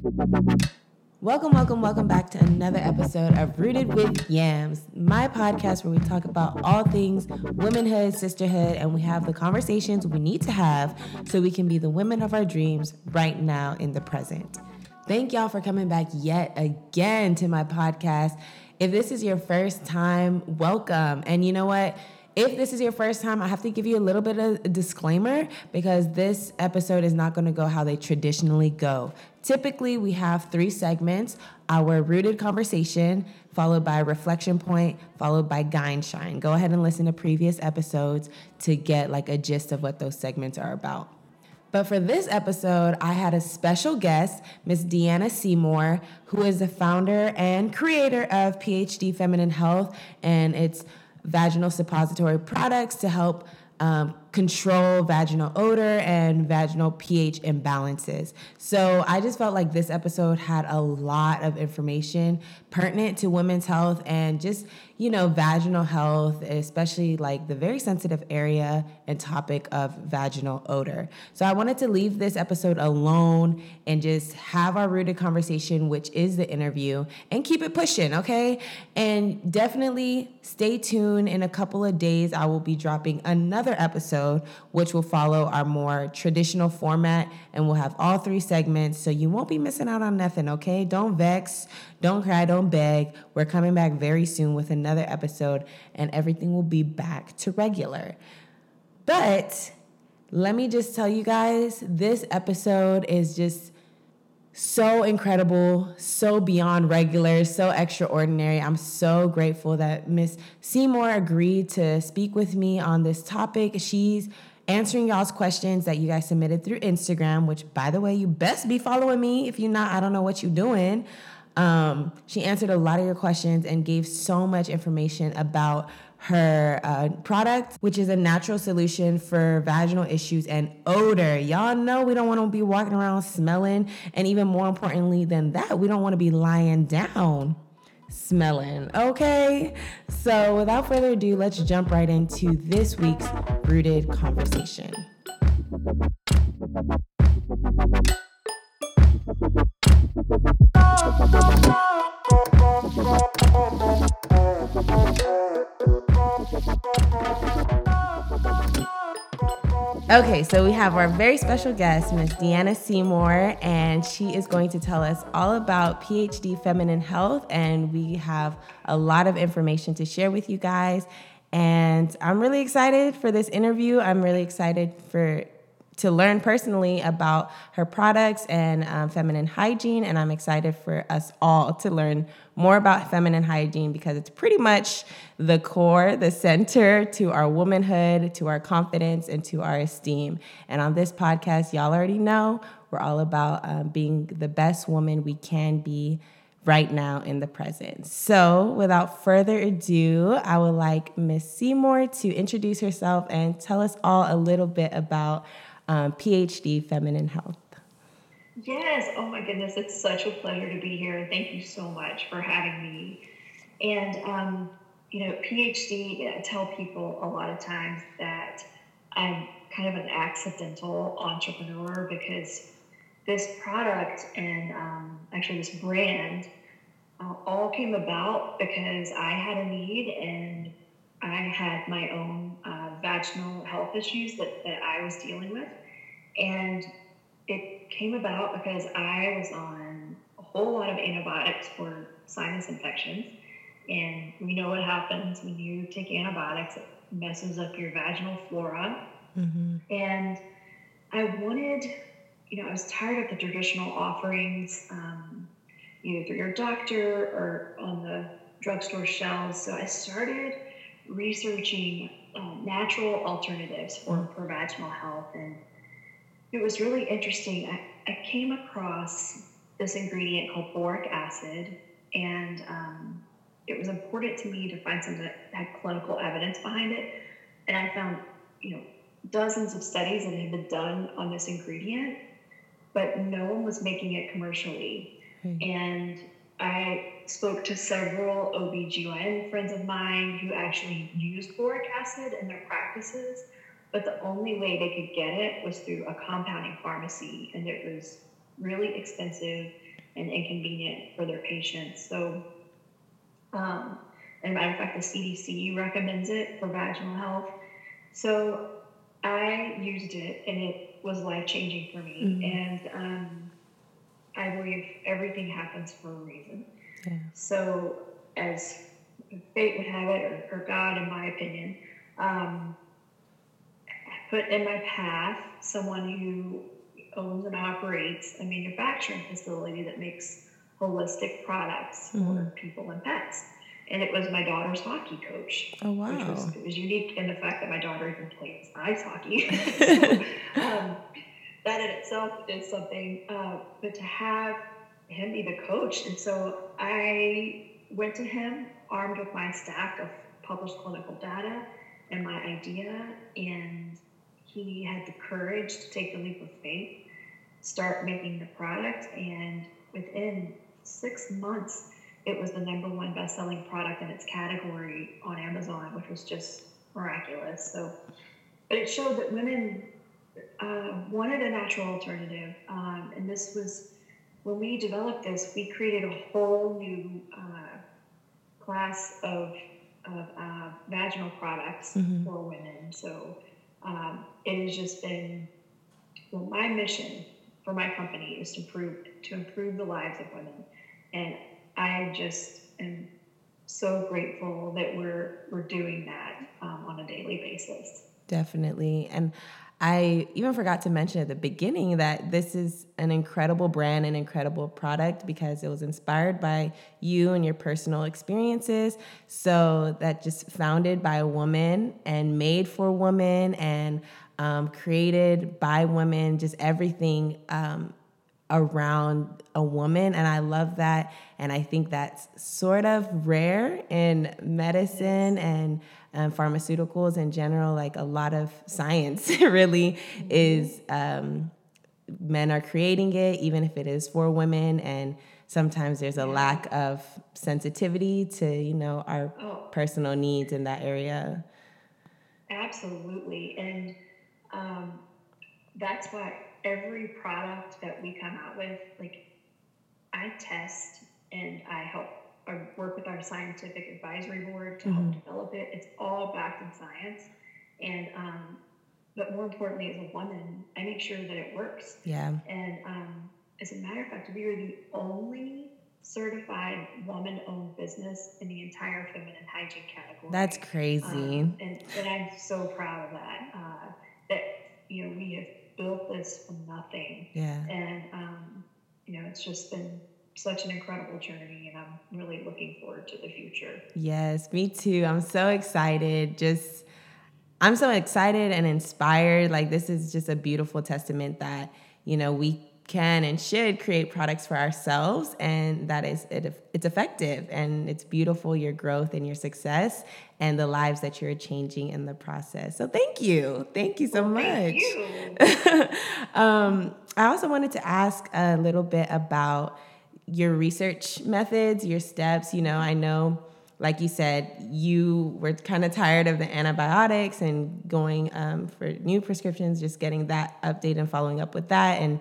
Welcome, welcome, welcome back to another episode of Rooted with Yams, my podcast where we talk about all things womanhood, sisterhood, and we have the conversations we need to have so we can be the women of our dreams right now in the present. Thank y'all for coming back yet again to my podcast. If this is your first time, welcome. And you know what? If this is your first time, I have to give you a little bit of a disclaimer because this episode is not going to go how they traditionally go. Typically, we have three segments our rooted conversation, followed by reflection point, followed by guide shine. Go ahead and listen to previous episodes to get like a gist of what those segments are about. But for this episode, I had a special guest, Miss Deanna Seymour, who is the founder and creator of PhD Feminine Health, and it's vaginal suppository products to help um, control vaginal odor and vaginal pH imbalances. So I just felt like this episode had a lot of information pertinent to women's health and just, you know, vaginal health, especially like the very sensitive area and topic of vaginal odor. So I wanted to leave this episode alone and just have our rooted conversation, which is the interview, and keep it pushing, okay? And definitely stay tuned. In a couple of days, I will be dropping another episode, which will follow our more traditional format, and we'll have all three segments. So you won't be missing out on nothing, okay? Don't vex, don't cry, don't beg. We're coming back very soon with another episode, and everything will be back to regular. But let me just tell you guys this episode is just so incredible, so beyond regular, so extraordinary. I'm so grateful that Miss Seymour agreed to speak with me on this topic. She's answering y'all's questions that you guys submitted through Instagram, which by the way, you best be following me. If you're not, I don't know what you're doing. Um, she answered a lot of your questions and gave so much information about her uh, product, which is a natural solution for vaginal issues and odor. Y'all know we don't want to be walking around smelling, and even more importantly than that, we don't want to be lying down smelling. Okay, so without further ado, let's jump right into this week's rooted conversation. Okay, so we have our very special guest, Miss Deanna Seymour, and she is going to tell us all about PhD Feminine Health. And we have a lot of information to share with you guys. And I'm really excited for this interview. I'm really excited for to learn personally about her products and um, feminine hygiene. And I'm excited for us all to learn more about feminine hygiene because it's pretty much the core, the center to our womanhood, to our confidence, and to our esteem. And on this podcast, y'all already know we're all about um, being the best woman we can be right now in the present. So, without further ado, I would like Miss Seymour to introduce herself and tell us all a little bit about um, PhD Feminine Health. Yes. Oh my goodness. It's such a pleasure to be here. Thank you so much for having me. And, um, you know, PhD, I tell people a lot of times that I'm kind of an accidental entrepreneur because this product and um, actually this brand uh, all came about because I had a need and I had my own vaginal health issues that, that I was dealing with. And it came about because I was on a whole lot of antibiotics for sinus infections. And we know what happens when you take antibiotics, it messes up your vaginal flora. Mm-hmm. And I wanted, you know, I was tired of the traditional offerings, um, either through your doctor or on the drugstore shelves. So I started researching natural alternatives for, for vaginal health. And it was really interesting. I, I came across this ingredient called boric acid, and um, it was important to me to find something that had clinical evidence behind it. And I found, you know, dozens of studies that had been done on this ingredient, but no one was making it commercially. Hmm. And I spoke to several OB/GYN friends of mine who actually used boric acid in their practices but the only way they could get it was through a compounding pharmacy, and it was really expensive. and inconvenient for their patients. So, um, and matter of fact, the CDC recommends it for vaginal health. So I used it and it was life changing for me. Mm-hmm. And um, I believe everything happens for a reason. Yeah. So, as fate would have it, or, or God, in my opinion, um, put in my path someone who owns and operates a manufacturing facility that makes holistic products mm-hmm. for people and pets. And it was my daughter's hockey coach. Oh wow! Which was, was unique in the fact that my daughter even plays ice hockey. so, um, that in itself is something. Uh, but to have him be the coach, and so I went to him armed with my stack of published clinical data and my idea, and he had the courage to take the leap of faith, start making the product, and within six months, it was the number one best-selling product in its category on Amazon, which was just miraculous. So, but it showed that women uh, wanted a natural alternative, um, and this was when we developed this. We created a whole new uh, class of, of uh, vaginal products mm-hmm. for women. So um, it has just been well, my mission for my company is to improve to improve the lives of women, and I just am so grateful that we're we're doing that um, on a daily basis. Definitely, and I even forgot to mention at the beginning that this is an incredible brand, and incredible product because it was inspired by you and your personal experiences. So that just founded by a woman and made for women and um, created by women, just everything um, around a woman. And I love that. And I think that's sort of rare in medicine and um, pharmaceuticals in general, like a lot of science really is um, men are creating it, even if it is for women. And sometimes there's a lack of sensitivity to, you know, our oh. personal needs in that area. Absolutely. And um, that's why every product that we come out with, like, I test and I help work with our scientific advisory board to mm-hmm. help develop it. It's all backed in science, and um, but more importantly, as a woman, I make sure that it works. Yeah. And um, as a matter of fact, we are the only certified woman-owned business in the entire feminine hygiene category. That's crazy. Um, and, and I'm so proud of that. Uh, that you know we have built this from nothing. Yeah. And um, you know it's just been such an incredible journey and I'm really looking forward to the future. Yes, me too. I'm so excited. Just I'm so excited and inspired. Like this is just a beautiful testament that, you know, we can and should create products for ourselves and that is it, it's effective and it's beautiful your growth and your success and the lives that you're changing in the process so thank you thank you so well, much you. um, i also wanted to ask a little bit about your research methods, your steps. You know, I know, like you said, you were kind of tired of the antibiotics and going um, for new prescriptions, just getting that update and following up with that and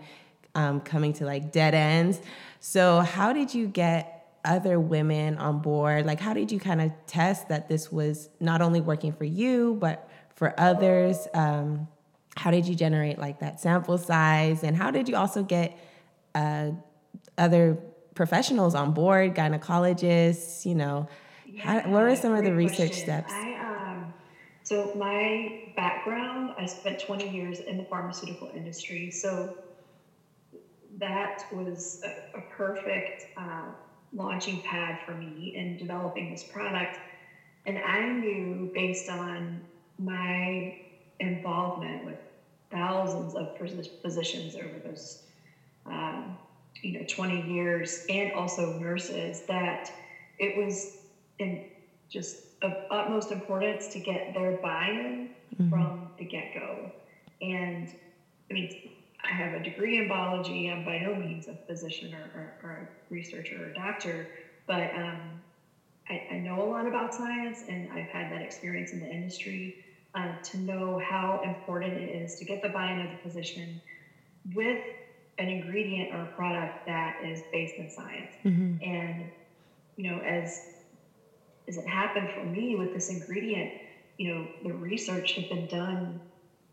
um, coming to like dead ends. So, how did you get other women on board? Like, how did you kind of test that this was not only working for you, but for others? Um, how did you generate like that sample size? And how did you also get uh, other professionals on board, gynecologists, you know, yeah, how, what are some of the research question. steps? I, um, so my background, I spent 20 years in the pharmaceutical industry. So that was a, a perfect uh, launching pad for me in developing this product. And I knew based on my involvement with thousands of physicians over those um, you know 20 years and also nurses that it was in just of utmost importance to get their buy-in mm-hmm. from the get-go and i mean i have a degree in biology i'm by no means a physician or, or, or a researcher or a doctor but um, I, I, know a lot about science and i've had that experience in the industry uh, to know how important it is to get the buy-in of the physician with an ingredient or a product that is based in science. Mm-hmm. And you know, as as it happened for me with this ingredient, you know, the research had been done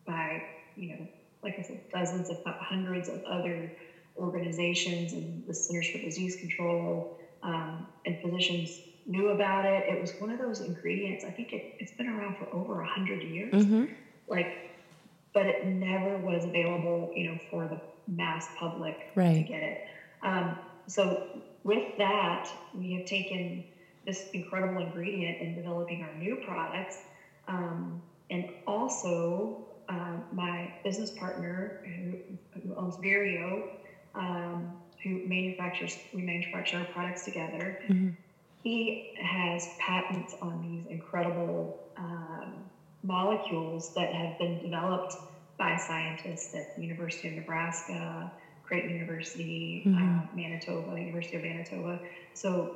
by you know, like I said, dozens, if not hundreds, of other organizations and the Centers for Disease Control um, and physicians knew about it. It was one of those ingredients. I think it, has been around for over a hundred years. Mm-hmm. Like, but it never was available, you know, for the mass public right. to get it. Um, so with that, we have taken this incredible ingredient in developing our new products, um, and also uh, my business partner who, who owns Vireo, um, who manufactures we manufacture our products together. Mm-hmm. He has patents on these incredible um, molecules that have been developed by scientists at the University of Nebraska, Creighton University, Mm-hmm. uh, Manitoba, University of Manitoba. So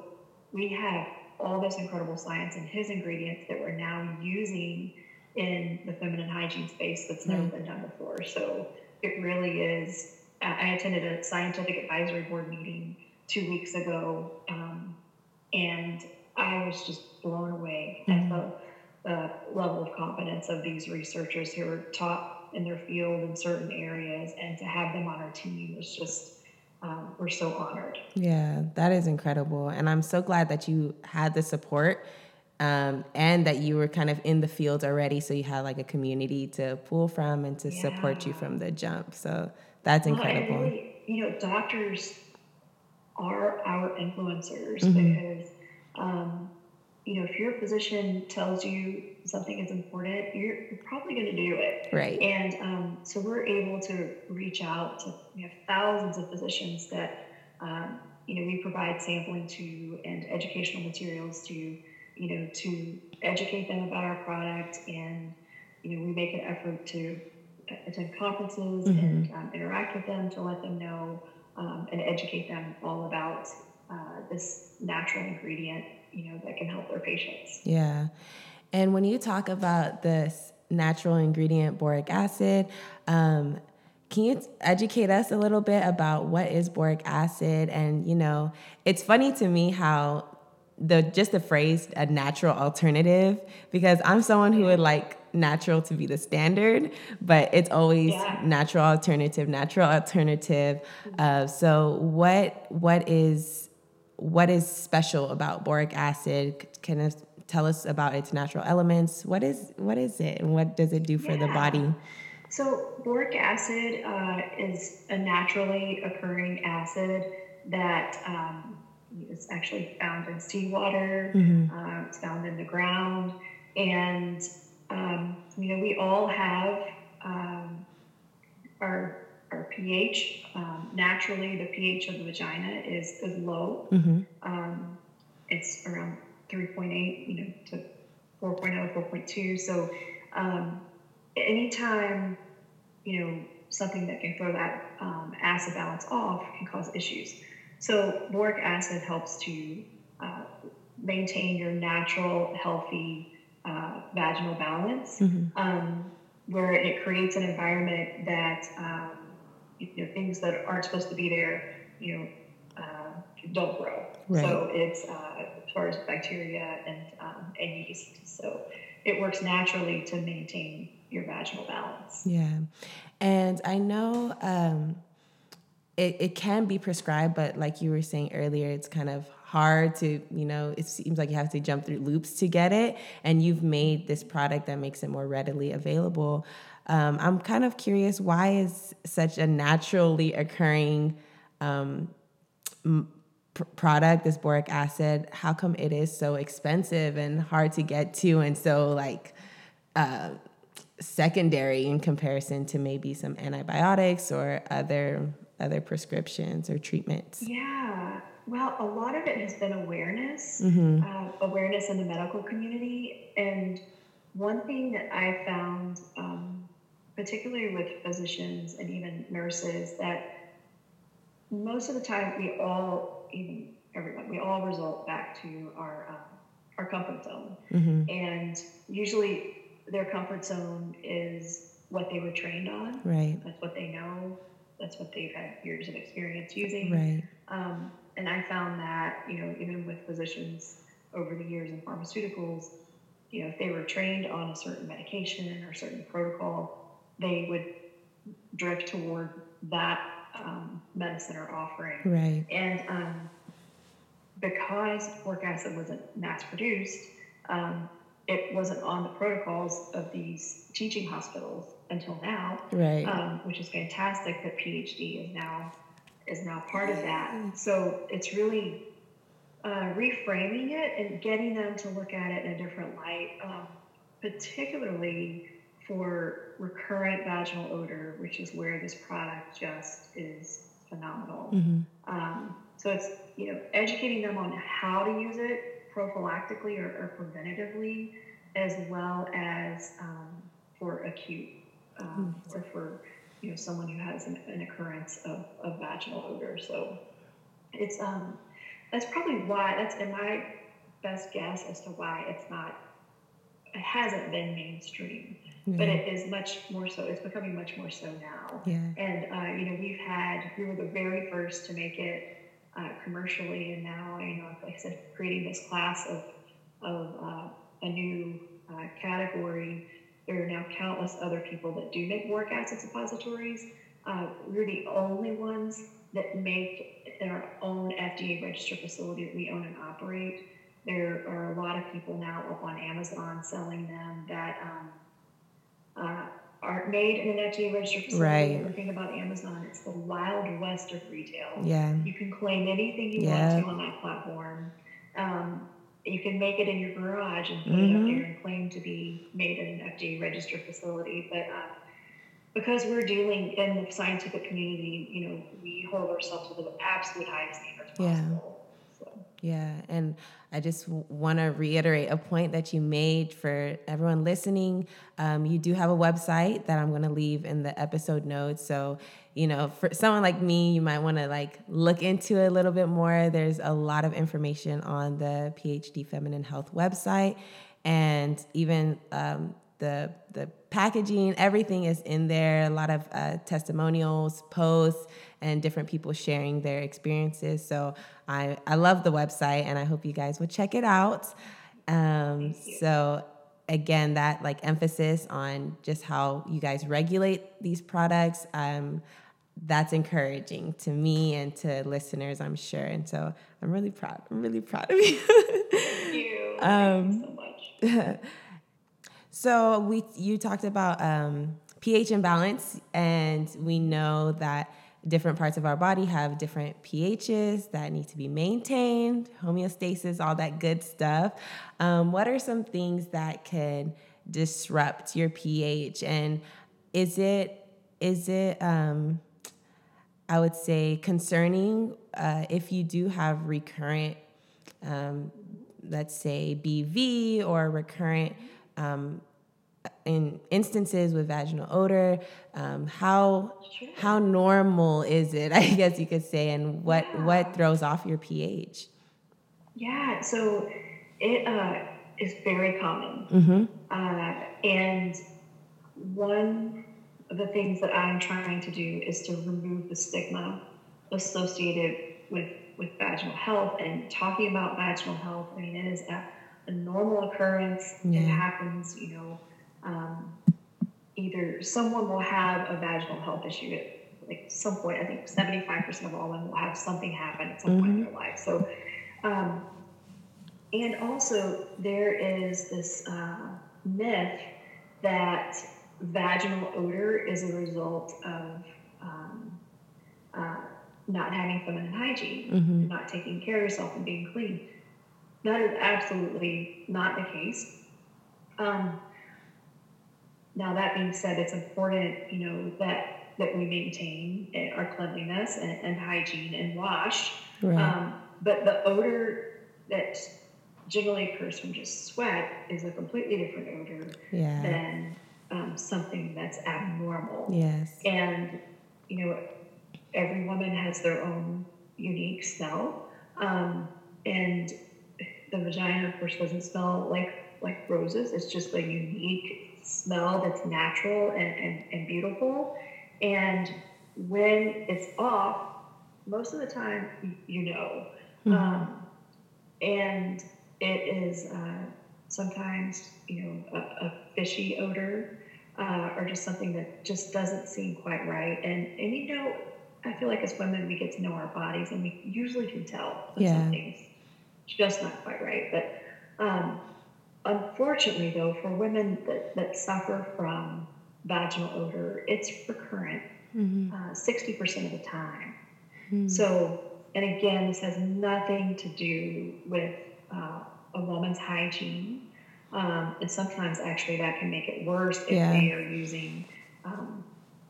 we have all this incredible science and his ingredients that we're now using in the feminine hygiene space that's never Right. been done before. So it really is. I attended a scientific advisory board meeting two weeks ago, um, and I was just blown away Mhm. at the, the level of competence of these researchers who are top in their field in certain areas, and to have them on our team is just. Um, we're so honored. Yeah, that is incredible. And I'm so glad that you had the support um, and that you were kind of in the field already. So you had like a community to pull from and to support you from the jump. So that's Well, incredible. really, you know, doctors are our influencers Mhm. because, um, you know, if your physician tells you something is important, you're, you're probably going to do it. Right. And um, so we're able to reach out to we have thousands of physicians that um, you know we provide sampling to and educational materials to you know to educate them about our product and you know we make an effort to attend conferences and um, interact with them to let them know um, and educate them all about uh, this natural ingredient you know that can help their patients. Yeah. And when you talk about this natural ingredient, boric acid, um, can you educate us a little bit about what is boric acid? And, you know, it's funny to me how the just the phrase a natural alternative, because I'm someone who would like natural to be the standard, but it's always Yeah. natural alternative, natural alternative. Uh, so what what is what is special about boric acid? Can you tell us about its natural elements? What is what is it, and what does it do for the body? So, boric acid uh, is a naturally occurring acid that um, is actually found in seawater. Mhm. Uh, it's found in the ground, and um, you know we all have um, our our pH. Um, naturally, the pH of the vagina is is low. Mhm. Um, it's around 3.8, you know, to 4.0, 4.2. So um, anytime, you know, something that can throw that um, acid balance off can cause issues. So boric acid helps to uh, maintain your natural, healthy uh, vaginal balance, Mhm. um, where it creates an environment that um, you know things that aren't supposed to be there, you know, uh, don't grow. Right. So it's uh, as far as bacteria and um, and yeast. So it works naturally to maintain your vaginal balance. Yeah. And I know um, it, it can be prescribed, but like you were saying earlier, it's kind of hard to, you know, it seems like you have to jump through loops to get it. And you've made this product that makes it more readily available. Um, I'm kind of curious why is such a naturally occurring um, pr- product, this boric acid, how come it is so expensive and hard to get to and so like uh, secondary in comparison to maybe some antibiotics or other other prescriptions or treatments? Yeah. Well, a lot of it has been awareness, Mhm. uh, awareness in the medical community. And one thing that I found, um, particularly with physicians and even nurses, that most of the time we all, even everyone, we all result back to our um, our comfort zone. Mhm. And usually their comfort zone is what they were trained on. Right. That's what they know. that's what they've had years of experience using. Right. Um, and I found that, you know, even with physicians over the years in pharmaceuticals, you know, if they were trained on a certain medication or a certain protocol, they would drift toward that um, medicine or offering. Right. And um, because boric acid wasn't mass produced, um, it wasn't on the protocols of these teaching hospitals until now, Right. um, which is fantastic that PhD is now is now part of that. So it's really uh, reframing it and getting them to look at it in a different light, um, particularly for recurrent vaginal odor, which is where this product just is phenomenal. hmm Um, so it's you know educating them on how to use it prophylactically or, or preventatively, as well as um, for acute um, or for you know someone who has an, an occurrence of, of vaginal odor. So it's um, that's probably why that's in my best guess as to why it's not it hasn't been mainstream, but it is much more so. It's becoming much more so now. yeah. And uh, you know, we've had we were the very first to make it uh, commercially, and now you know, like I said, creating this class of of uh, a new uh, category. There are now countless other people that do make boric acid suppositories. Uh, we're the only ones that make our own FDA registered facility that we own and operate. There are a lot of people now up on Amazon selling them that um, uh, aren't made in an FDA registered facility. Right. The thing about Amazon, it's the wild west of retail. Yeah. You can claim anything you Yeah. want to on that platform. Um, you can make it in your garage and put it Mhm. up there and claim to be made in an FDA registered facility. But uh, because we're dealing in the scientific community, you know, we hold ourselves to the absolute highest standards Yeah. possible. So, Yeah, and I just want to reiterate a point that you made for everyone listening. Um, you do have a website that I'm going to leave in the episode notes. So, you know, for someone like me, you might want to like look into it a little bit more. There's a lot of information on the PhD Feminine Health website, and even um, the the packaging, everything is in there. A lot of uh, testimonials, posts, and different people sharing their experiences. So I I love the website, and I hope you guys would check it out. Um, so again, that like emphasis on just how you guys regulate these products. Um, that's encouraging to me and to listeners, I'm sure. And so I'm really proud. I'm really proud of you. thank you. Um, thank you so much. So we you talked about um, pH imbalance, and we know that different parts of our body have different pHs that need to be maintained, homeostasis, all that good stuff. Um, what are some things that can disrupt your pH, and is it is it um, I would say concerning uh, if you do have recurrent um, let's say BV or recurrent um, in instances with vaginal odor. Um, how Sure. how normal is it? I guess you could say, and what Yeah. what throws off your pH? Yeah, so it uh, is very common. Mm-hmm. Uh, and one of the things that I'm trying to do is to remove the stigma associated with, with vaginal health and talking about vaginal health. I mean, it is a, a normal occurrence. Yeah. It happens, you know, um, either someone will have a vaginal health issue at like some point. I think 75% of all women will have something happen at some point in their life. So, um, and also, there is this uh, myth that vaginal odor is a result of um, uh, not having feminine hygiene, Mhm. not taking care of yourself and being clean. That is absolutely not the case. Um, now, that being said, it's important, you know, that that we maintain eh, our cleanliness and, and hygiene and wash. Right. Um, but the odor that generally occurs from just sweat is a completely different odor yeah. than um, something that's abnormal. Yes. And, you know, every woman has their own unique smell. Um, and the vagina, of course, doesn't smell like, like roses. It's just a unique smell that's natural and, and, and beautiful. And when it's off, most of the time you know. Mm-hmm. Um, and it is uh, sometimes, you know, a, a fishy odor uh, or just something that just doesn't seem quite right. And, and you know, I feel like as women, we get to know our bodies and we usually can tell yeah. something's just not quite right. But um, unfortunately, though, for women that, that suffer from vaginal odor, it's recurrent mm-hmm. uh, 60% of the time. Mm-hmm. So, and again, this has nothing to do with uh, a woman's hygiene. Um, and sometimes actually that can make it worse if yeah. they are using um,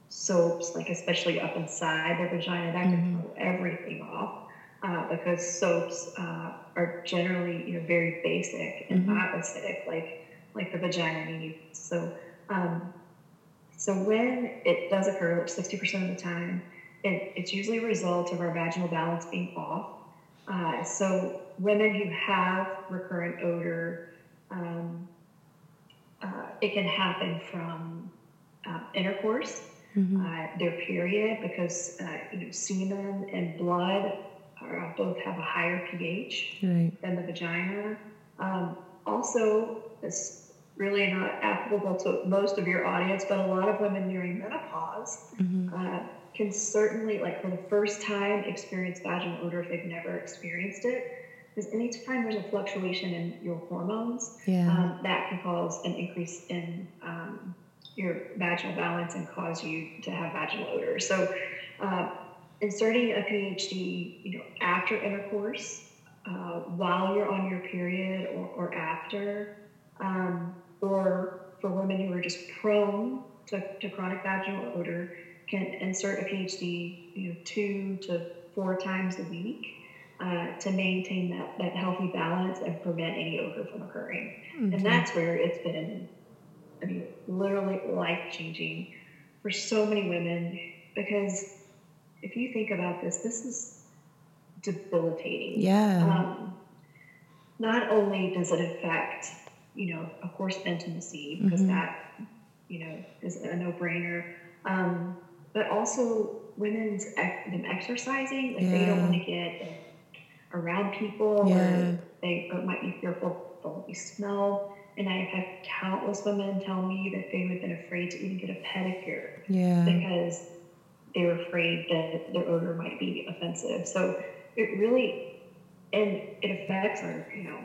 soaps, like especially up inside their vagina, that mm-hmm. can throw everything off. Uh, because soaps uh, are generally, you know, very basic and mm-hmm. not acidic like like the vagina needs. So, um, so when it does occur, like 60% of the time, it, it's usually a result of our vaginal balance being off. Uh, so women who have recurrent odor, um, uh, it can happen from uh, intercourse, mm-hmm. Uh, their period, because uh, you know, semen and blood are, both have a higher pH right. than the vagina. Um, also, this really not applicable to most of your audience, but a lot of women nearing menopause mm-hmm. uh, can certainly, like for the first time, experience vaginal odor if they've never experienced it. Because anytime there's a fluctuation in your hormones, yeah. um, that can cause an increase in um, your vaginal balance and cause you to have vaginal odor. So, uh, inserting a PHD, you know, after intercourse, uh, while you're on your period or, or after, um, or for women who are just prone to, to chronic vaginal odor, can insert a PHD, you know, two to four times a week uh, to maintain that, that healthy balance and prevent any odor from occurring. Mm-hmm. And that's where it's been, I mean, literally life changing for so many women because if you think about this, this is debilitating. Yeah. Um, not only does it affect you know, of course, intimacy because mm-hmm. that, you know, is a no-brainer. Um, but also women's them exercising, like yeah. they don't want to get around people, yeah. or they might be fearful they'll be smell. And I've had countless women tell me that they would have been afraid to even get a pedicure, yeah, because they were afraid that their odor might be offensive. So it really, and it affects our, you know,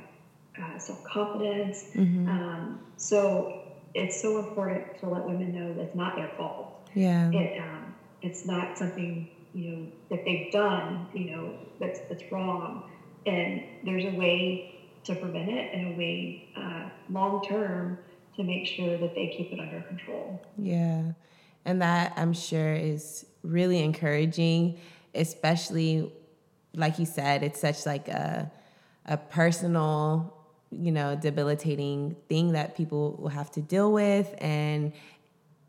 uh, self confidence. Mm-hmm. Um, so it's so important to let women know that's not their fault. Yeah. It, um, it's not something you know that they've done. You know that's that's wrong, and there's a way to prevent it and a way uh, long term to make sure that they keep it under control. Yeah, and that I'm sure is really encouraging, especially like you said, it's such like a a personal you know, debilitating thing that people will have to deal with. And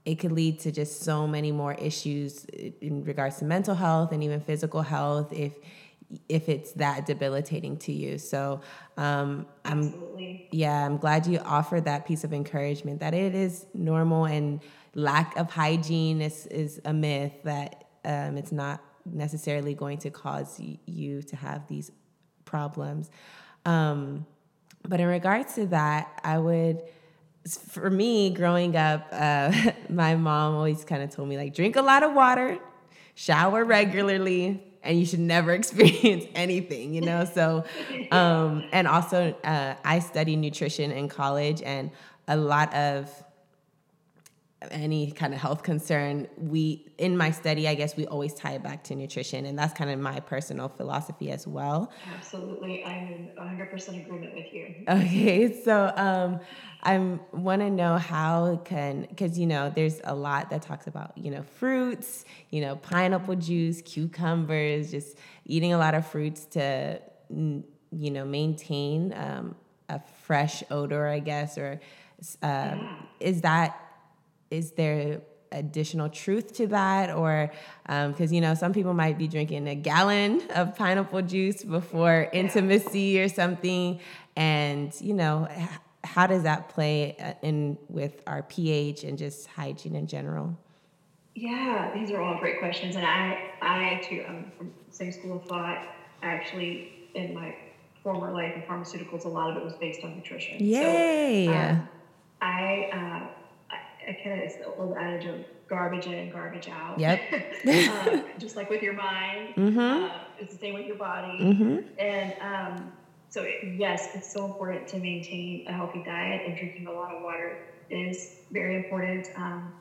it could lead to just so many more issues in regards to mental health and even physical health if if it's that debilitating to you. So um, I'm Absolutely. yeah, I'm glad you offered that piece of encouragement that it is normal and lack of hygiene is is a myth that um, it's not necessarily going to cause you to have these problems. Um, but in regards to that, I would, for me, growing up, uh, my mom always kind of told me, like, drink a lot of water, shower regularly, and you should never experience anything, you know? So, um, and also, uh, I studied nutrition in college, and a lot of any kind of health concern, we in my study, I guess we always tie it back to nutrition, and that's kind of my personal philosophy as well. Absolutely, I'm in 100% agreement with you. Okay, so um, I want to know how can because you know there's a lot that talks about you know fruits, you know pineapple juice, cucumbers, just eating a lot of fruits to you know maintain um, a fresh odor, I guess, or um, yeah. is that is there additional truth to that or because um, you know some people might be drinking a gallon of pineapple juice before intimacy or something and you know how does that play uh, in with our ph and just hygiene in general Yeah, these are all great questions, and I, I too, I'm from the same school of thought. Actually, in my former life in pharmaceuticals, a lot of it was based on nutrition. Yay! So, um, I, uh, kind of it's the old adage of garbage in, garbage out. Yep. uh, just like with your mind, Mm-hmm. uh, it's the same with your body. Mm-hmm. And um, so, it, yes, it's so important to maintain a healthy diet, and drinking a lot of water is very important. Um,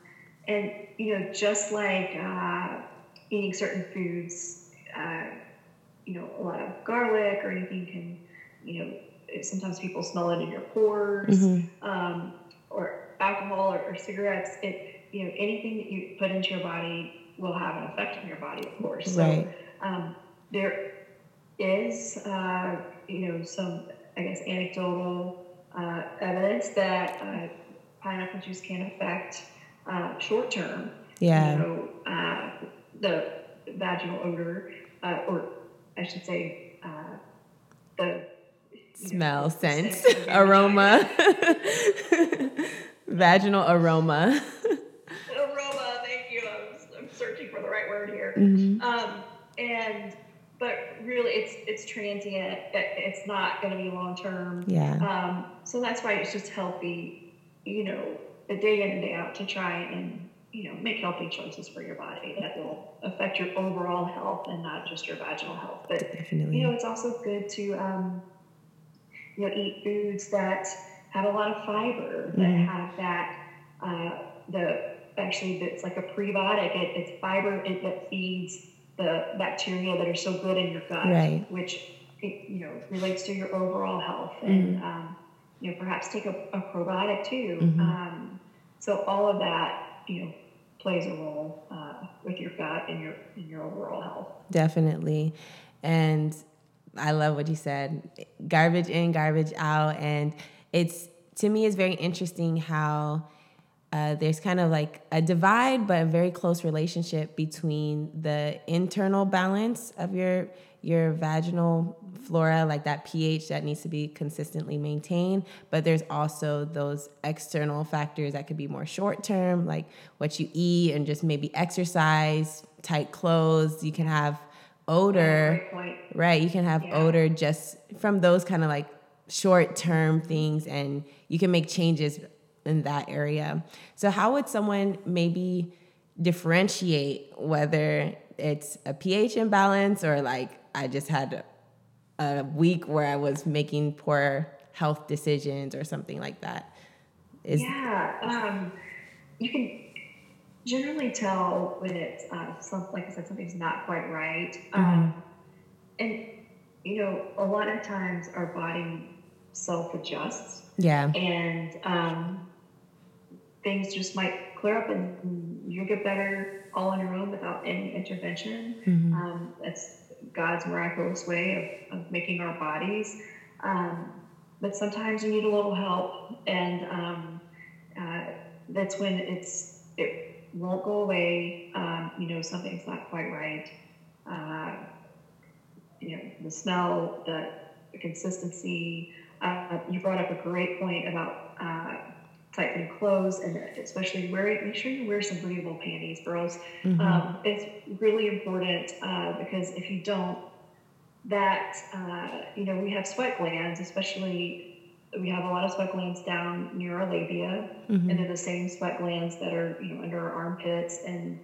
and you know, just like uh, eating certain foods, uh, you know, a lot of garlic or anything can, you know, sometimes people smell it in your pores, Mm-hmm. um, or alcohol or, or cigarettes. It, you know, anything that you put into your body will have an effect on your body, of course. So, Right. um, there is, uh, you know, some, I guess, anecdotal uh, evidence that uh, pineapple juice can affect uh, short term, Yeah. you know, uh, the vaginal odor, uh, or I should say, uh, the know, Smell, the sense, aroma. vaginal aroma. aroma. Thank you. I'm, I'm searching for the right word here. Mhm. Um, and but really, it's it's transient. It, it's not going to be long term. Yeah. Um, so that's why it's just healthy, you know, a day in and day out to try and you know make healthy choices for your body that will affect your overall health and not just your vaginal health. But Definitely. you know, it's also good to um, you know eat foods that have a lot of fiber that Mhm. have that uh, the actually it's like a prebiotic. It, it's fiber it, that feeds the bacteria that are so good in your gut, Right. which it, you know relates to your overall health and um, you know perhaps take a, a probiotic too. Mhm. Um, so all of that you know plays a role uh, with your gut and your and your overall health. Definitely. And I love what you said garbage in, garbage out. And it's, to me, it's very interesting how uh, there's kind of like a divide, but a very close relationship between the internal balance of your your vaginal flora, like that pH that needs to be consistently maintained. But there's also those external factors that could be more short term, like what you eat and just maybe exercise, tight clothes. You can have odor. Right. You can have Yeah. odor just from those kind of like short term things, and you can make changes in that area. So, how would someone maybe differentiate whether it's a pH imbalance or like I just had a week where I was making poor health decisions or something like that? Is Yeah, um, you can generally tell when it's uh, some, like I said, something's not quite right. Um, and you know, a lot of times our body self adjusts, yeah. and um, things just might clear up, and you'll get better all on your own without any intervention. Mhm. Um, that's God's miraculous way of, of making our bodies. Um, but sometimes you need a little help, and um, uh, that's when it's it won't go away. Um, you know, something's not quite right. Uh, you know, the smell, the, the consistency. Uh, you brought up a great point about uh, tightening clothes, and especially wearing. Make sure you wear some breathable panties, girls. Mhm. Um, it's really important uh, because if you don't, that uh, you know we have sweat glands, especially we have a lot of sweat glands down near our labia, Mhm. and they're the same sweat glands that are you know under our armpits, and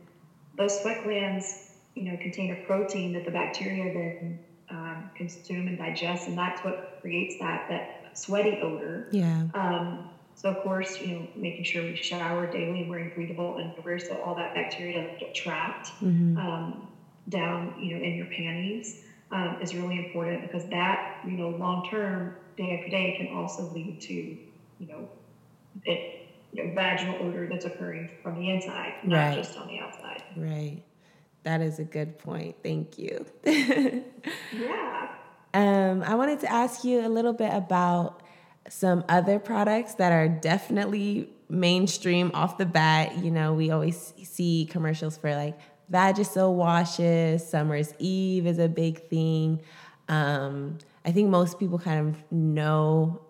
those sweat glands you know contain a protein that the bacteria then um, consume and digest, and that's what creates that that sweaty odor. yeah. Um, so of course, you know, making sure we shower daily wearing breathable underwear so all that bacteria doesn't get trapped Mhm. um, down, you know, in your panties um, is really important because that, you know, long term, day after day, can also lead to, you know, it, you know, vaginal odor that's occurring from the inside, not Right. just on the outside. Right. That is a good point. Thank you. Yeah. Um, I wanted to ask you a little bit about some other products that are definitely mainstream off the bat. You know, we always see commercials for like Vagisil washes, Summer's Eve is a big thing. Um, I think most people kind of know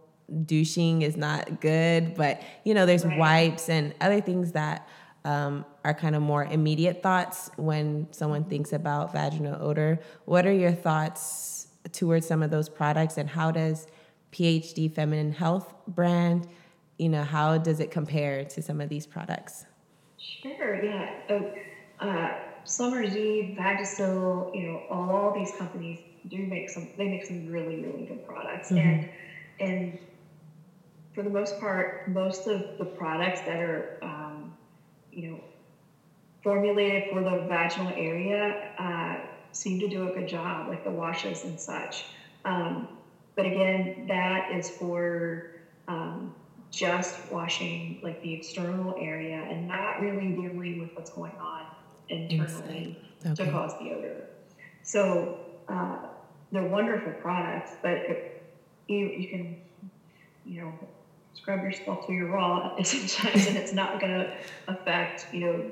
douching is not good, but you know, there's Right. wipes and other things that um, are kind of more immediate thoughts when someone thinks about vaginal odor. What are your thoughts towards some of those products, and how does PhD Feminine Health brand, you know, how does it compare to some of these products? Sure, yeah. Oh, uh, Summer's Eve, Vagisil, you know, all these companies do make some. They make some really, really good products, mm-hmm. and and for the most part, most of the products that are, um, you know, formulated for the vaginal area uh, seem to do a good job, like the washes and such. Um, but again, that is for um, just washing like the external area and not really dealing with what's going on internally okay. to cause the odor. So uh, they're wonderful products, but you, you can, you know, scrub yourself till you're raw sometimes, and it's not going to affect, you know,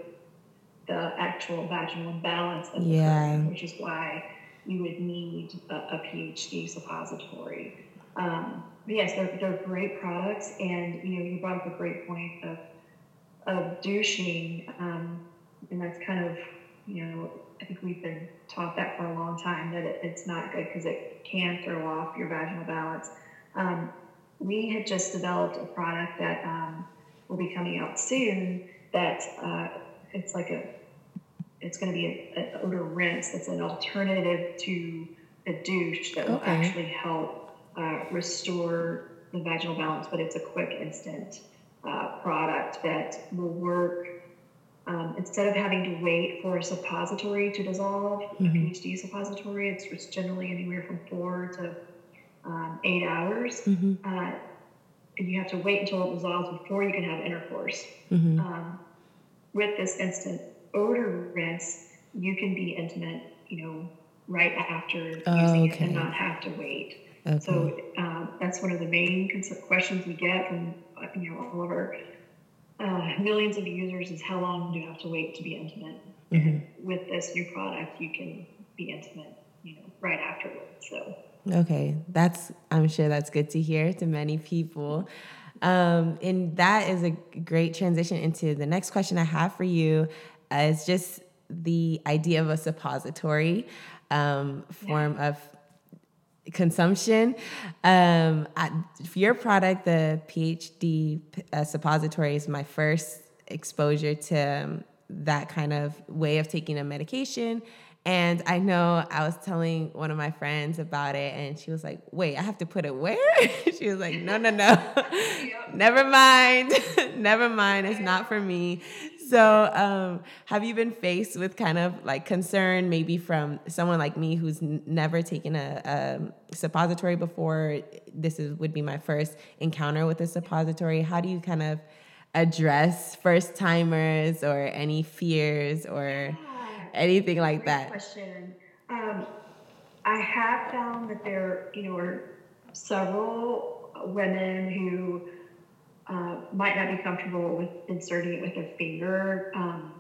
the actual vaginal imbalance of yeah. Occurring, which is why you would need a, a pH-D suppository. Um, yes, they're, they're great products, and you know you brought up a great point of of douching, um, and that's kind of you know I think we've been taught that for a long time that it, it's not good because it can throw off your vaginal balance. Um, we had just developed a product that um, will be coming out soon. That uh, it's like a it's going to be an odor rinse that's an alternative to a douche that will okay. actually help uh, restore the vaginal balance, but it's a quick, instant uh, product that will work. Um, instead of having to wait for a suppository to dissolve, mm-hmm. a pH-D suppository, it's, it's, generally anywhere from four to um, eight hours. Mm-hmm. Uh, and you have to wait until it dissolves before you can have intercourse. Mm-hmm. Um, with this instant odor rinse, you can be intimate, you know, right after oh, using okay. it and not have to wait. Okay. So um, that's one of the main questions we get from you know all of our uh, millions of users is how long do you have to wait to be intimate? Mm-hmm. with this new product, you can be intimate, you know, right afterwards. So okay, that's I'm sure that's good to hear to many people. Um, and that is a great transition into the next question I have for you uh, it's just the idea of a suppository um, form yeah. of consumption. Um, I, for your product, the pH-D uh, suppository is my first exposure to um, that kind of way of taking a medication. And I know I was telling one of my friends about it, and she was like, Wait, I have to put it where? she was like, No, no, no. Never mind. Never mind. It's not for me so um, have you been faced with kind of like concern maybe from someone like me who's n- never taken a, a, suppository before this is would be my first encounter with a suppository how do you kind of address first timers or any fears or anything like that. question. Um, i have found that there you know are several women who uh, might not be comfortable with inserting it with their finger. Um,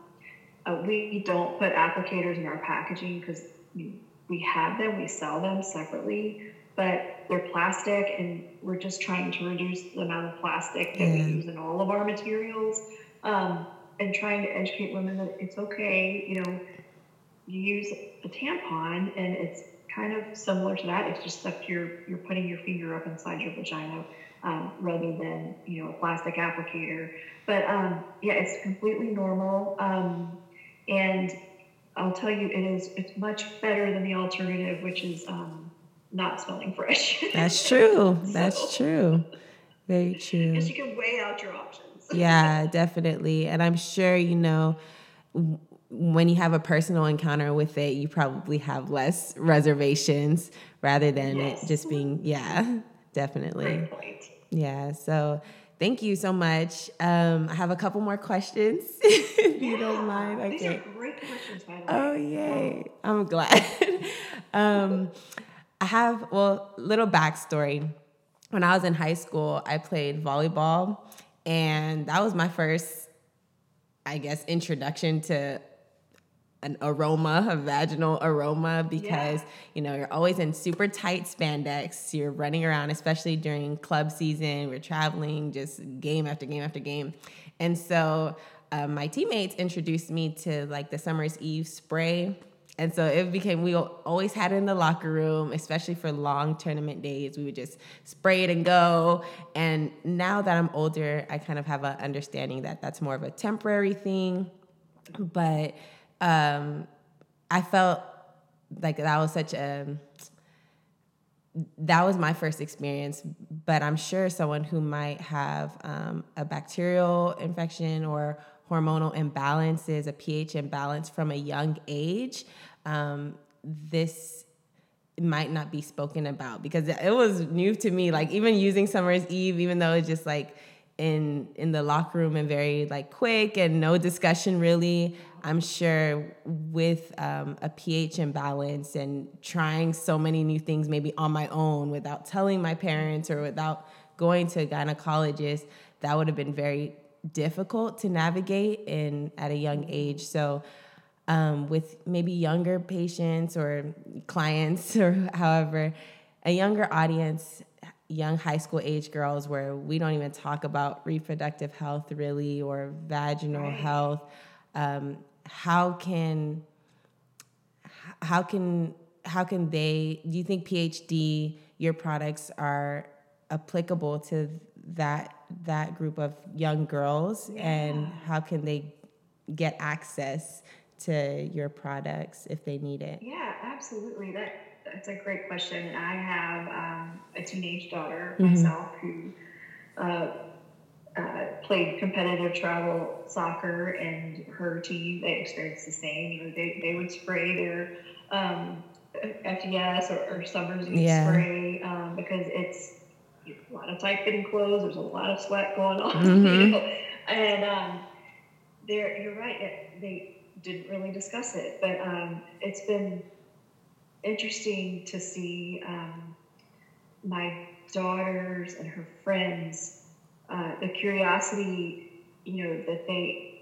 uh, we don't put applicators in our packaging because we have them, we sell them separately, but they're plastic and we're just trying to reduce the amount of plastic that we use in all of our materials um, and trying to educate women that it's okay, you know, you use a tampon and it's kind of similar to that. It's just that you're you're putting your finger up inside your vagina um, rather than you know a plastic applicator. But um, yeah, it's completely normal, um, and I'll tell you, it is it's much better than the alternative, which is um, not smelling fresh. That's true. so, That's true. Very true. Because you can weigh out your options. yeah, definitely, and I'm sure you know when you have a personal encounter with it, you probably have less reservations rather than yes. it just being, yeah, definitely. Yeah. So thank you so much. Um, I have a couple more questions, if you don't mind. Okay. These are great questions, by the way. Oh, yay. I'm glad. um, I have, well, little backstory. When I was in high school, I played volleyball, and that was my first, I guess, introduction to an aroma, a vaginal aroma, because yeah. you know you're always in super tight spandex. You're running around, especially during club season. We're traveling, just game after game after game, and so um, my teammates introduced me to like the Summer's Eve spray. And so it became, we always had it in the locker room, especially for long tournament days. We would just spray it and go. And now that I'm older, I kind of have an understanding that that's more of a temporary thing. But um, I felt like that was such a, that was my first experience, but I'm sure someone who might have um, a bacterial infection or hormonal imbalances, a pH imbalance from a young age, um, this might not be spoken about because it was new to me. Like even using Summer's Eve, even though it's just like in in the locker room and very like quick and no discussion really. I'm sure with um, a pH imbalance and trying so many new things maybe on my own without telling my parents or without going to a gynecologist, that would have been very difficult to navigate in at a young age. So um, with maybe younger patients or clients or however, a younger audience, young high school age girls where we don't even talk about reproductive health really or vaginal right. health. Um, how can how can how can they do you think pH-D your products are applicable to that that group of young girls yeah. and how can they get access to your products if they need it yeah absolutely that that's a great question i have um, a teenage daughter mm-hmm. myself who uh, uh, played competitive travel soccer and her team they experienced the same you know they, they would spray their um, FDS or, or Summer's yeah. spray um, because it's a lot of tight fitting clothes. There's a lot of sweat going on, mm-hmm. you know? and um, there, you're right. They didn't really discuss it, but um, it's been interesting to see um, my daughters and her friends, uh, the curiosity, you know, that they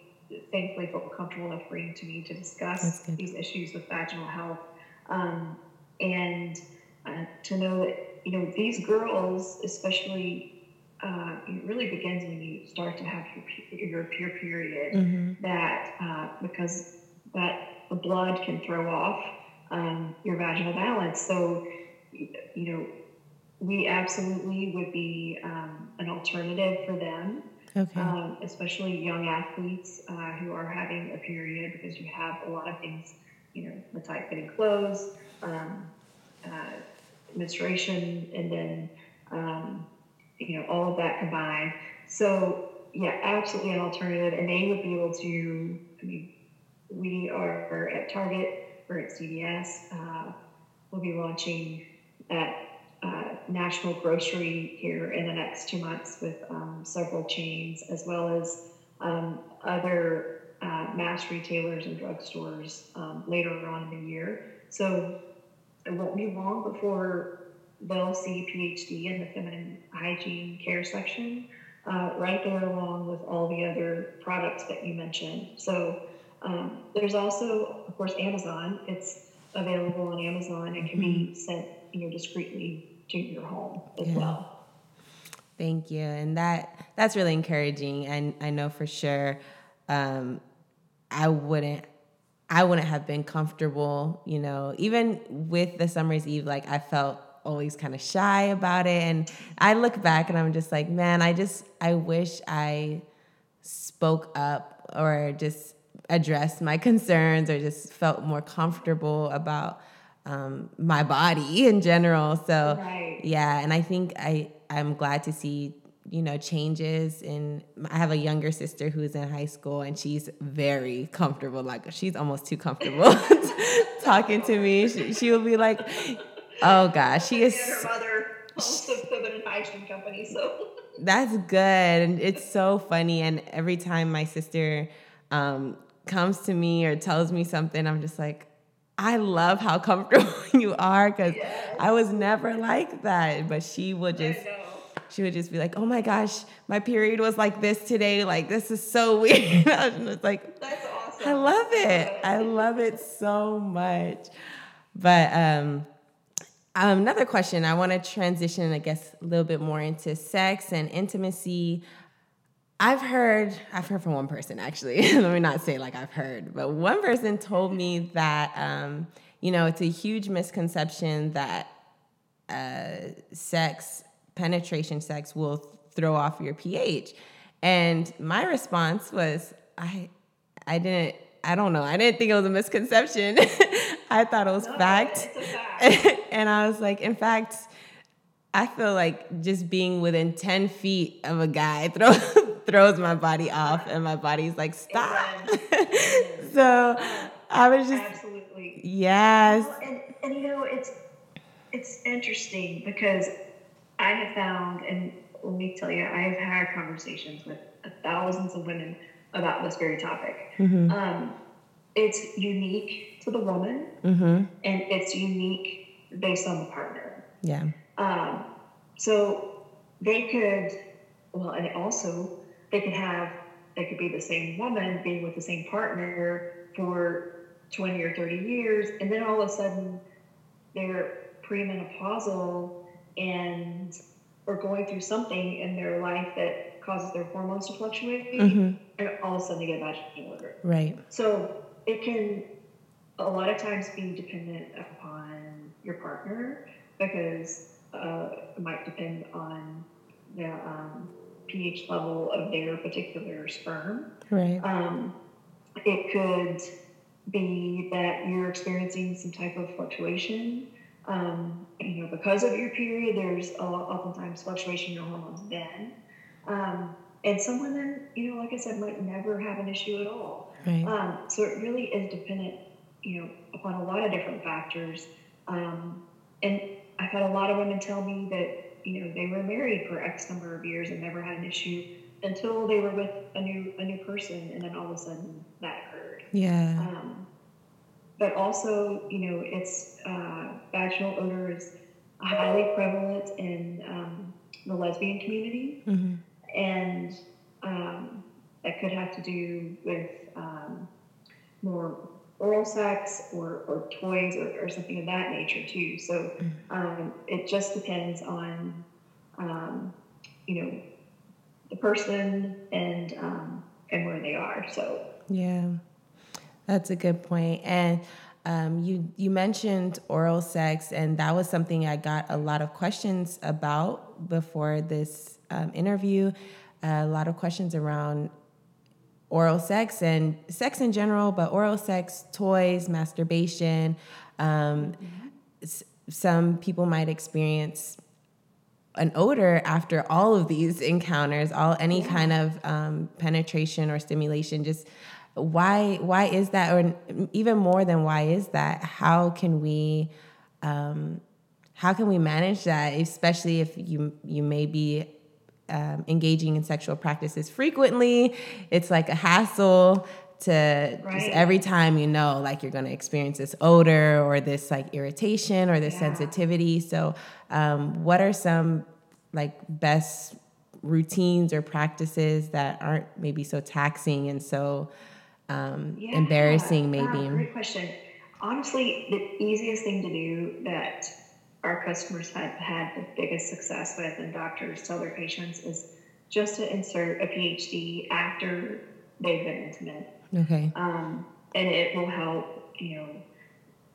thankfully felt comfortable enough bringing to me to discuss these issues with vaginal health, um, and uh, to know that you know, these girls, especially, uh, it really begins when you start to have your, your pure period. Mm-hmm. That uh, because that the blood can throw off um, your vaginal balance. So, you know, we absolutely would be alternative for them. Okay. Um, especially young athletes uh, who are having a period because you have a lot of things, you know, the tight fitting clothes, um, uh, menstruation, and then um, you know all of that combined. So yeah, absolutely an alternative, and they would be able to. I mean, we are at Target, we're at CVS. Uh, we'll be launching at uh, National Grocery here in the next two months with um, several chains, as well as um, other uh, mass retailers and drugstores um, later on in the year. So it won't be long before they'll see pH-D in the feminine hygiene care section, uh, right there along with all the other products that you mentioned. So um, there's also, of course, Amazon. It's available on Amazon and can be mm-hmm. sent, you know, discreetly to your home as yeah. well. Thank you, and that that's really encouraging. And I know for sure, um, I wouldn't I wouldn't have been comfortable, you know, even with the Summer's Eve, like I felt always kind of shy about it. And I look back and I'm just like, man, I just, I wish I spoke up or just addressed my concerns or just felt more comfortable about um, my body in general. So, right. yeah, and I think I, I'm glad to see you know changes in i have a younger sister who's in high school and she's very comfortable like she's almost too comfortable talking to me she, she will be like oh gosh she is and her mother owns a feminine hygiene company so that's good and it's so funny and every time my sister um, comes to me or tells me something i'm just like I love how comfortable you are because yes. I was never like that. But she would just she would just be like, "Oh my gosh, my period was like this today. Like this is so weird." and it's like, "That's awesome." I love it. I love it so much. But um, another question. I want to transition, I guess, a little bit more into sex and intimacy. I've heard, I've heard from one person actually. Let me not say like I've heard, but one person told me that, um, you know, it's a huge misconception that uh, sex, penetration sex, will throw off your pH. And my response was, I, I didn't, I don't know, I didn't think it was a misconception. I thought it was no, fact. fact. and I was like, in fact, I feel like just being within 10 feet of a guy throw, throws my body off, and my body's like, stop. so I was just. Absolutely. Yes. Well, and, and you know, it's, it's interesting because I have found, and let me tell you, I have had conversations with thousands of women about this very topic. Mm-hmm. Um, it's unique to the woman, mm-hmm. and it's unique based on the partner. Yeah. Um, so they could, well, and also they could have, they could be the same woman being with the same partner for 20 or 30 years, and then all of a sudden they're premenopausal and or going through something in their life that causes their hormones to fluctuate, mm-hmm. and all of a sudden they get vaginal order. Right. So it can a lot of times be dependent upon your partner because uh, it might depend on the um, pH level of their particular sperm. Right. Um, it could be that you're experiencing some type of fluctuation um, you know, because of your period, there's a lot, oftentimes fluctuation in your hormones then. Um, and some women, you know, like I said, might never have an issue at all. Right. Um, so it really is dependent, you know, upon a lot of different factors. Um, and I've had a lot of women tell me that, you know, they were married for X number of years and never had an issue until they were with a new a new person, and then all of a sudden that occurred. Yeah. Um, but also, you know, it's uh, vaginal odor is highly prevalent in um, the lesbian community, mm-hmm. and um, that could have to do with um, more oral sex or, or toys or, or, something of that nature too. So mm-hmm. um, it just depends on, um, you know, the person and um, and where they are. So yeah. That's a good point. And um, you you mentioned oral sex, and that was something I got a lot of questions about before this um, interview. Uh, a lot of questions around oral sex and sex in general, but oral sex, toys, masturbation. Um, mm-hmm. s- some people might experience an odor after all of these encounters, all any yeah. kind of um, penetration or stimulation. Just why why is that or even more than why is that how can we um, how can we manage that especially if you you may be um, engaging in sexual practices frequently it's like a hassle to right. just every time you know like you're going to experience this odor or this like irritation or this yeah. sensitivity so um, what are some like best routines or practices that aren't maybe so taxing and so um, yeah, embarrassing maybe? Uh, great question. Honestly, the easiest thing to do that our customers have had the biggest success with and doctors tell their patients is just to insert a pH-D after they've been intimate. Okay. Um, and it will help, you know,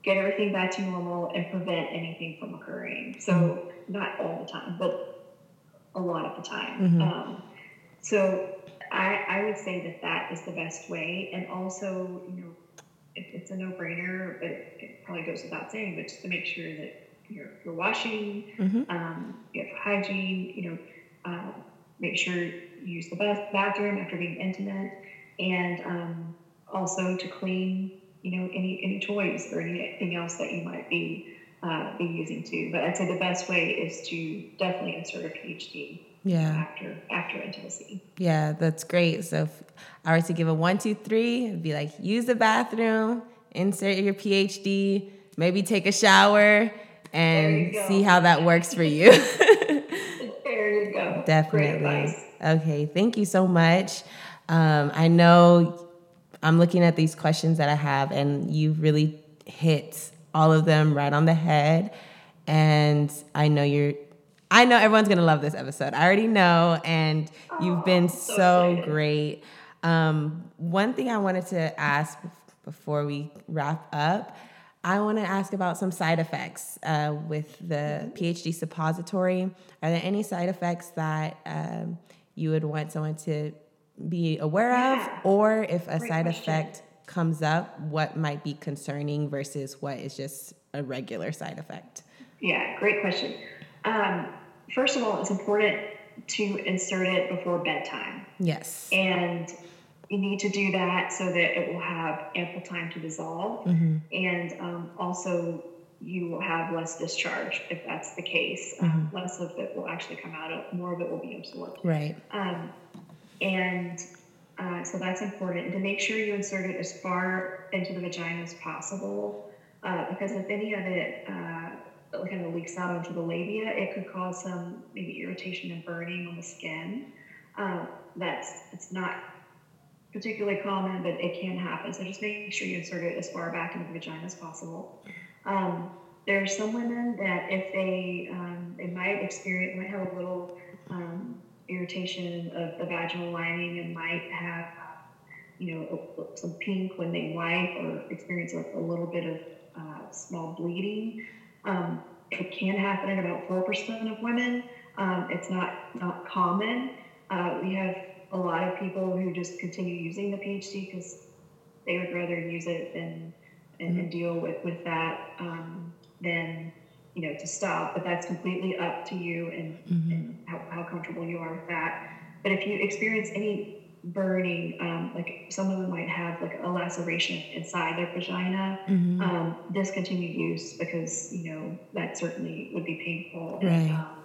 get everything back to normal and prevent anything from occurring. So, mm-hmm. not all the time, but a lot of the time. Mm-hmm. Um, so, I, I would say that that is the best way. And also, you know, it, it's a no brainer, but it, it, probably goes without saying, but just to make sure that you're, you're washing, mm-hmm. um, you have hygiene, you know, uh, make sure you use the bathroom after being intimate, and um, also to clean, you know, any, any toys or anything else that you might be, uh, be using too. But I'd say the best way is to definitely insert a pH-D yeah after after intimacy yeah that's great so if i were to give a one two three it'd be like use the bathroom insert your pH-D maybe take a shower and see how that works for you. There you go. Definitely. okay thank you so much. Um, i know i'm looking at these questions that i have and you've really hit all of them right on the head. And i know you're I know everyone's gonna love this episode. I already know, and you've been so so, great. Um, one thing I wanted to ask before we wrap up, I want to ask about some side effects uh, with the pH-D suppository. Are there any side effects that um, you would want someone to be aware Yeah. of, or if a Great side question. effect comes up, what might be concerning versus what is just a regular side effect? Yeah, great question. Um, first of all, it's important to insert it before bedtime. Yes. And you need to do that so that it will have ample time to dissolve. Mm-hmm. And um, also, you will have less discharge if that's the case. Um, less of it will actually come out, of, more of it will be absorbed. Right. Um, and uh, so that's important. And to make sure you insert it as far into the vagina as possible, uh, because if any of it uh, kind of leaks out onto the labia, it could cause some maybe irritation and burning on the skin. Um, that's it's not particularly common, but it can happen. So just make sure you insert it as far back in the vagina as possible. Um, there are some women that if they um, they might experience might have a little um, irritation of the vaginal lining and might have you know some pink when they wipe or experience a, a little bit of uh, small bleeding. Um, it can happen in about four percent of women. Um, it's not not common. Uh, we have a lot of people who just continue using the pH-D because they would rather use it than and, and deal with with that um, than you know to stop. But that's completely up to you and, and how, how comfortable you are with that. But if you experience any burning, um, like some of them might have like a laceration inside their vagina, Mm-hmm. um, discontinue use because you know that certainly would be painful Right. and um,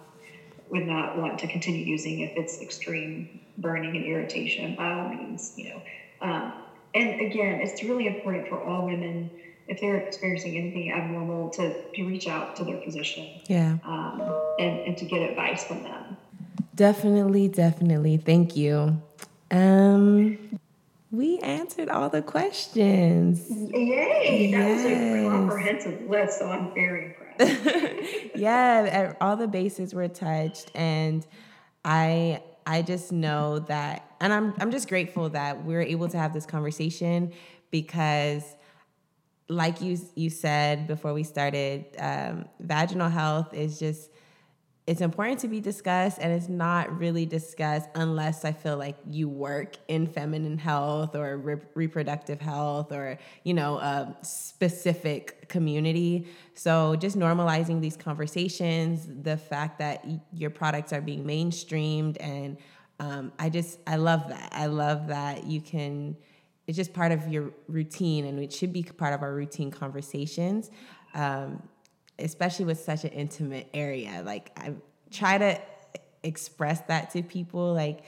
would not want to continue using if it's extreme burning and irritation. By all means, you know. Um, and again, it's really important for all women if they're experiencing anything abnormal to, to reach out to their physician Yeah. um, and, and to get advice from them. Definitely, definitely. Thank you. Um, we answered all the questions. Yay! That was a Yes. comprehensive list, so I'm very impressed. yeah, all the bases were touched, and I I just know that, and I'm I'm just grateful that we're able to have this conversation because, like you you said before we started, um, vaginal health is just it's important to be discussed and it's not really discussed unless I feel like you work in feminine health or re- reproductive health or you know a specific community. So just normalizing these conversations, the fact that your products are being mainstreamed, and um, I just I love that. I love that you can. It's just part of your routine, and it should be part of our routine conversations. Um, especially with such an intimate area. Like I try to express that to people like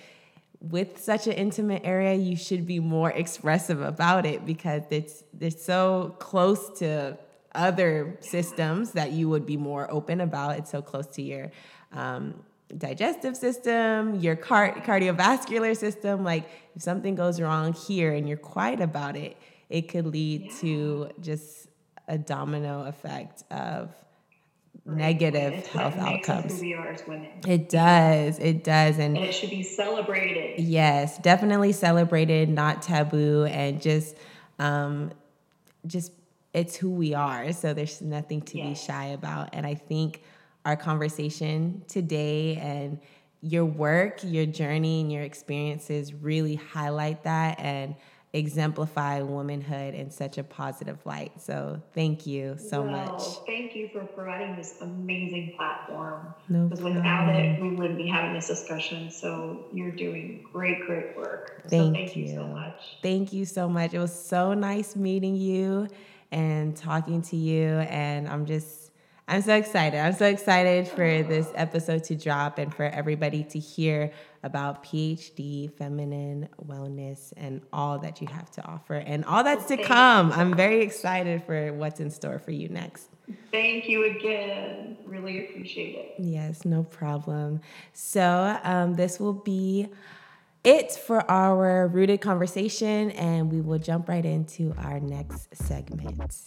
with such an intimate area, you should be more expressive about it because it's it's so close to other systems that you would be more open about. It's so close to your um, digestive system, your car- cardiovascular system. Like if something goes wrong here and you're quiet about it, it could lead to just a domino effect of negative health what makes us outcomes. Who we are as women, It does. It does. And and it should be celebrated. yes, definitely celebrated, not taboo, and just, um, just it's who we are. So there's nothing to be shy about. And I think our conversation today and your work, your journey, and your experiences really highlight that and exemplify womanhood in such a positive light. So thank you so well, much. Thank you for providing this amazing platform. No Because without it, we wouldn't be having this discussion. So you're doing great, great work. so Thank thank you. so much. Thank you so much. It was so nice meeting you and talking to you. And I'm just, I'm so excited. I'm so excited for this episode to drop and for everybody to hear about pH-D, feminine wellness, and all that you have to offer and all that's to come. I'm very excited for what's in store for you next. Thank you again. Really appreciate it. Yes, no problem. So, um, this will be it for our rooted conversation, and we will jump right into our next segment.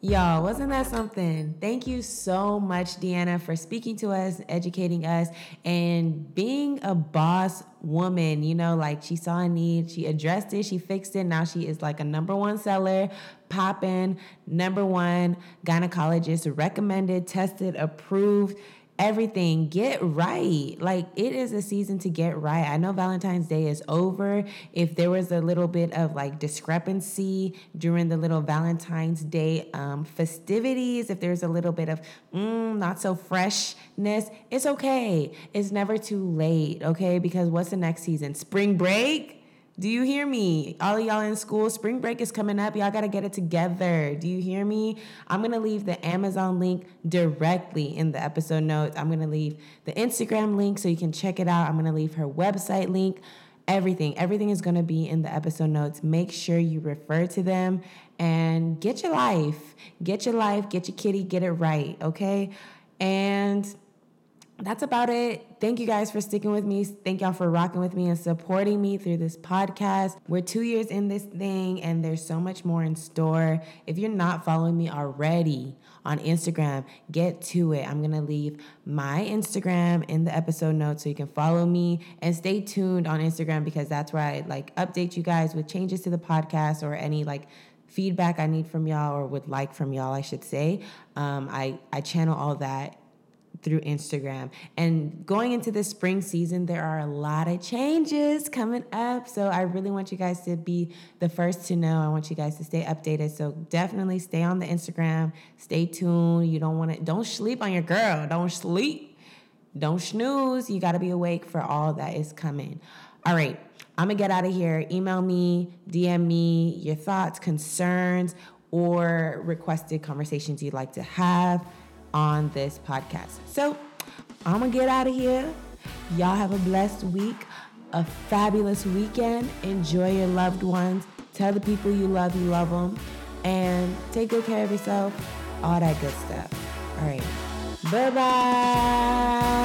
Y'all, wasn't that something? Thank you so much, Deanna, for speaking to us, educating us, and being a boss woman. You know, like she saw a need, she addressed it, she fixed it. Now she is like a number one seller, popping, number one gynecologist, recommended, tested, approved everything. Get right. Like it is a season to get right. I know Valentine's Day is over. If there was a little bit of like discrepancy during the little Valentine's Day um, festivities, if there's a little bit of mm, not so freshness, it's okay. It's never too late, okay? Because what's the next season? Spring break? Do you hear me? All of y'all in school, spring break is coming up. Y'all got to get it together. Do you hear me? I'm going to leave the Amazon link directly in the episode notes. I'm going to leave the Instagram link so you can check it out. I'm going to leave her website link. Everything, everything is going to be in the episode notes. Make sure you refer to them and get your life. Get your life, get your kitty, get it right, okay? And that's about it. Thank you guys for sticking with me. Thank y'all for rocking with me and supporting me through this podcast. We're two years in this thing and there's so much more in store. If you're not following me already on Instagram, get to it. I'm going to leave my Instagram in the episode notes so you can follow me and stay tuned on Instagram because that's where I like update you guys with changes to the podcast or any like feedback I need from y'all or would like from y'all, I should say. Um, I, I channel all that through Instagram. And going into the spring season, there are a lot of changes coming up. So I really want you guys to be the first to know. I want you guys to stay updated. So definitely stay on the Instagram. Stay tuned. You don't want to don't sleep on your girl. Don't sleep. Don't snooze. You got to be awake for all that is coming. All right. I'm going to get out of here. Email me, DM me your thoughts, concerns, or requested conversations you'd like to have on this podcast. So I'm gonna get out of here. Y'all have a blessed week, a fabulous weekend. Enjoy your loved ones. Tell the people you love you love them. And take good care of yourself. All that good stuff. All right. Bye bye.